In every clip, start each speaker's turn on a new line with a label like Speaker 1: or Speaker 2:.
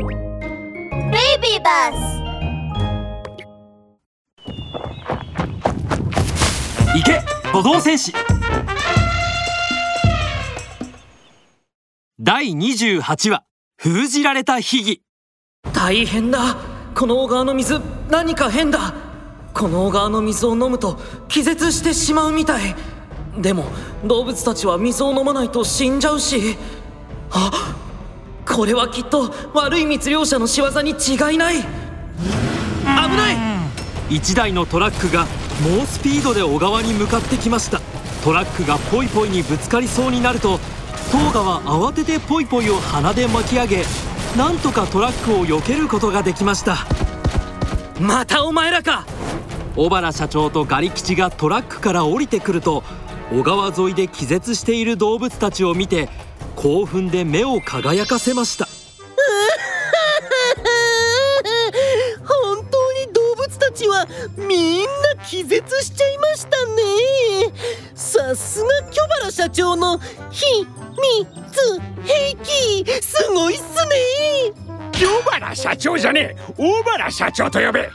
Speaker 1: ベイビーバ
Speaker 2: ス行け歩道戦士第28話封じられた秘技。
Speaker 3: 大変だ。この小川の水何か変だ。この小川の水を飲むと気絶してしまうみたい。でも動物たちは水を飲まないと死んじゃうし。あこれはきっと悪い密漁者の仕業に違いない。危ない
Speaker 2: ！1台のトラックが猛スピードで小川に向かってきました。トラックがポイポイにぶつかりそうになるとトーガは慌ててポイポイを鼻で巻き上げなんとかトラックを避けることができました。
Speaker 3: またお前らか！
Speaker 2: 小原社長とガリ吉がトラックから降りてくると小川沿いで気絶している動物たちを見て興奮で目を輝かせました。
Speaker 4: 本当に動物たちはみんな気絶しちゃいましたね。さすが巨原社長の秘密兵器。すごいっすね。
Speaker 5: 巨原社長じゃねえ。大原社長と呼べ。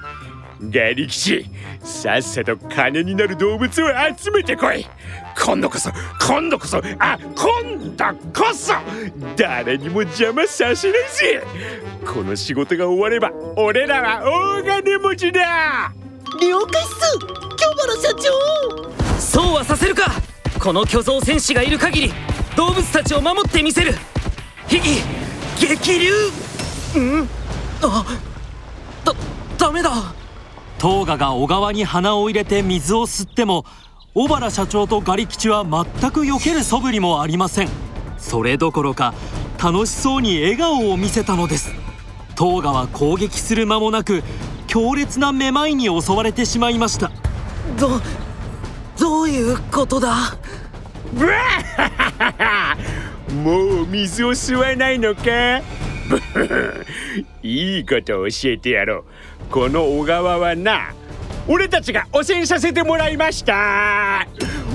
Speaker 5: ガリ吉さっさと金になる動物を集めてこい。今度こそ今度こそあ今度こそ誰にも邪魔させないぜ。この仕事が終われば俺らは大金持ちだ。
Speaker 4: 了解っす。巨原社長。
Speaker 3: そうはさせるか。この巨像戦士がいる限り動物たちを守ってみせる。秘技激流。ん？あだダメだ
Speaker 2: トーガが小川に鼻を入れて水を吸っても小原社長とガリ吉は全く避ける素振りもありません。それどころか楽しそうに笑顔を見せたのです。トーガは攻撃する間もなく強烈なめまいに襲われてしまいました。
Speaker 3: どどういうことだ？
Speaker 5: ブワッもう水を吸わないのか？いいことを教えてやろうこの小川はな俺たちが汚染させてもらいました。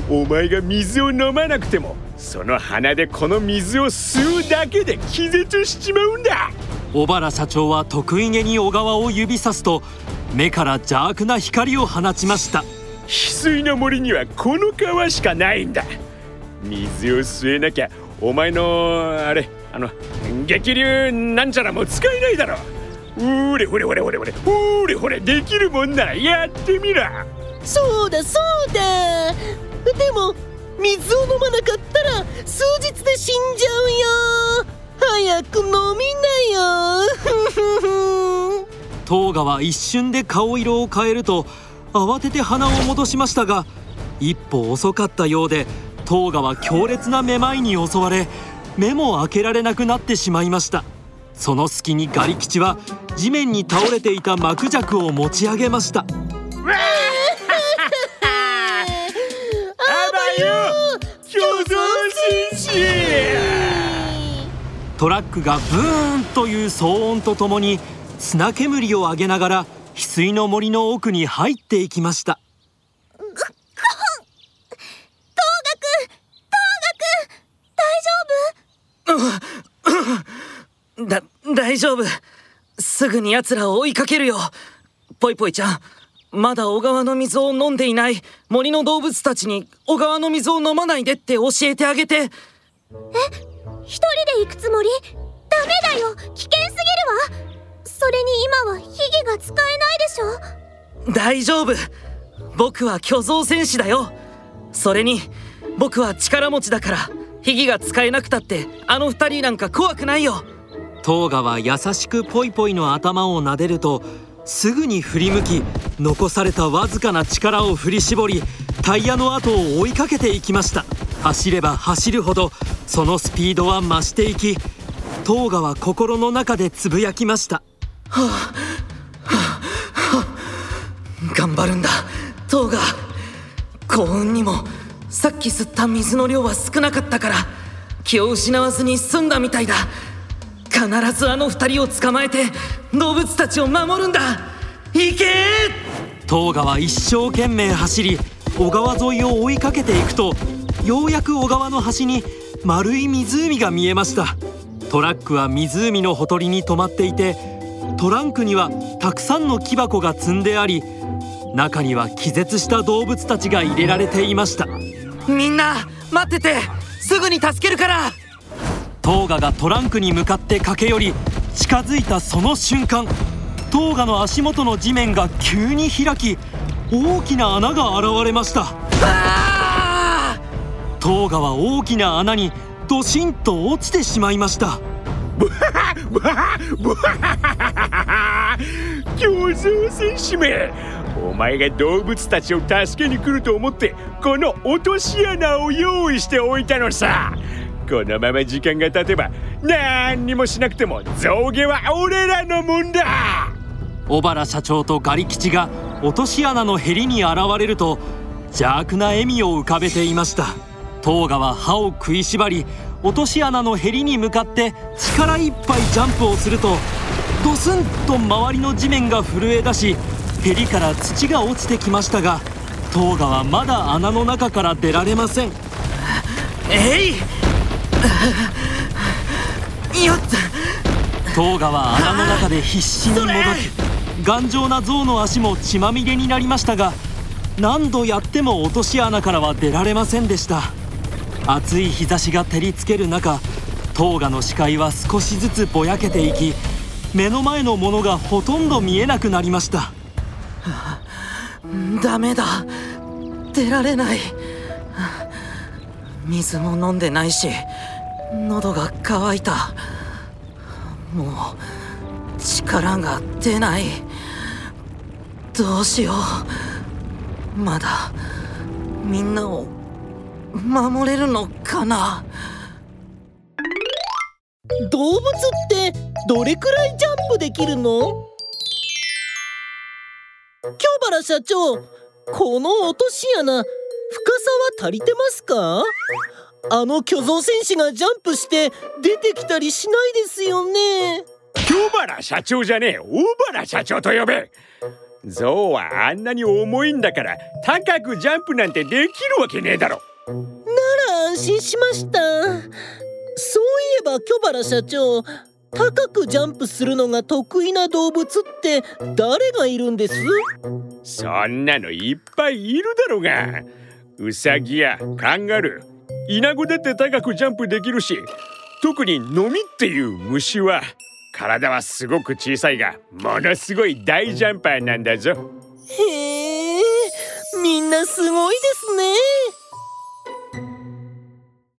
Speaker 5: お前が水を飲まなくてもその鼻でこの水を吸うだけで気絶しちまうんだ。
Speaker 2: 小原社長は得意げに小川を指さすと目から邪悪な光を放ちました。
Speaker 5: 翡翠の森にはこの川しかないんだ。水を吸えなきゃお前のあれあの激流なんちゃらも使えないだろうれほれほれほれほれほれほれできるもんならやってみろ。
Speaker 4: そうだそうだ。でも水を飲まなかったら数日で死んじゃうよ。早く飲みなよ。
Speaker 2: トーガは一瞬で顔色を変えると慌てて鼻を戻しましたが一歩遅かったようでトーガは強烈なめまいに襲われ目も開けられなくなってしまいましたその隙にガリ吉は地面に倒れていた幕尺を持ち上げました。
Speaker 5: あばよ巨像戦士
Speaker 2: トラックがブーンという騒音とともに砂煙を上げながら翡翠の森の奥に入っていきました。
Speaker 3: だ大丈夫。すぐに奴らを追いかけるよ。ぽいぽいちゃん。まだ小川の水を飲んでいない。森の動物たちに小川の水を飲まないでって教えてあげて。え？
Speaker 1: 一人で行くつもり？ダメだよ。危険すぎるわ。それに今は秘技が使えないでしょ？
Speaker 3: 大丈夫。僕は巨像戦士だよ。それに僕は力持ちだから。秘技が使えなくたってあの二人なんか怖くないよ
Speaker 2: トーガは優しくポイポイの頭を撫でるとすぐに振り向き残されたわずかな力を振り絞りタイヤの後を追いかけていきました。走れば走るほどそのスピードは増していきトーガは心の中でつぶやきました。
Speaker 3: はあ、はあはあ、頑張るんだ。トーガ幸運にもさっき吸った水の量は少なかったから気を失わずに済んだみたいだ。必ずあの二人を捕まえて動物たちを守るんだ。行け!
Speaker 2: トーガは一生懸命走り小川沿いを追いかけていくとようやく小川の端に丸い湖が見えました。トラックは湖のほとりに止まっていてトランクにはたくさんの木箱が積んであり中には気絶した動物たちが入れられていました。
Speaker 3: みんな待っててすぐに助けるから
Speaker 2: トーガがトランクに向かって駆け寄り近づいたその瞬間トーガの足元の地面が急に開き大きな穴が現れました。トーガは大きな穴にドシンと落ちてしまいました。
Speaker 5: 競争戦士めお前が動物たちを助けに来ると思ってこの落とし穴を用意しておいたのさこのまま時間が経てば何にもしなくても象牙は俺らのもんだ。
Speaker 2: 小原社長とガリ吉が落とし穴のへりに現れると邪悪な笑みを浮かべていました。トーガは歯を食いしばり落とし穴のへりに向かって力いっぱいジャンプをするとドスンと周りの地面が震え出しへりから土が落ちてきましたがトーガはまだ穴の中から出られません。
Speaker 3: えいよっ
Speaker 2: トーガは穴の中で必死にもがき頑丈な象の足も血まみれになりましたが何度やっても落とし穴からは出られませんでした。暑い日差しが照りつける中トーガの視界は少しずつぼやけていき目の前のものがほとんど見えなくなりました。
Speaker 3: ダメだ。出られない。水も飲んでないし喉が渇いた。もう力が出ない。どうしよう。まだみんなを守れるのかな。
Speaker 4: 動物ってどれくらいジャンプできるの？京原社長この落とし穴深さは足りてますか？あの巨像戦士がジャンプして出てきたりしないですよね。
Speaker 5: 京原社長じゃねえ大原社長と呼べ。象はあんなに重いんだから高くジャンプなんてできるわけねえだろ。
Speaker 4: なら安心しました。そういえば巨原社長高くジャンプするのが得意な動物って誰がいるんです？
Speaker 5: そんなのいっぱいいるだろうが。ウサギやカンガルーイナゴだって高くジャンプできるし特にノミっていう虫は体はすごく小さいがものすごい大ジャンパーなんだぞ。
Speaker 4: へえみんなすごいですね。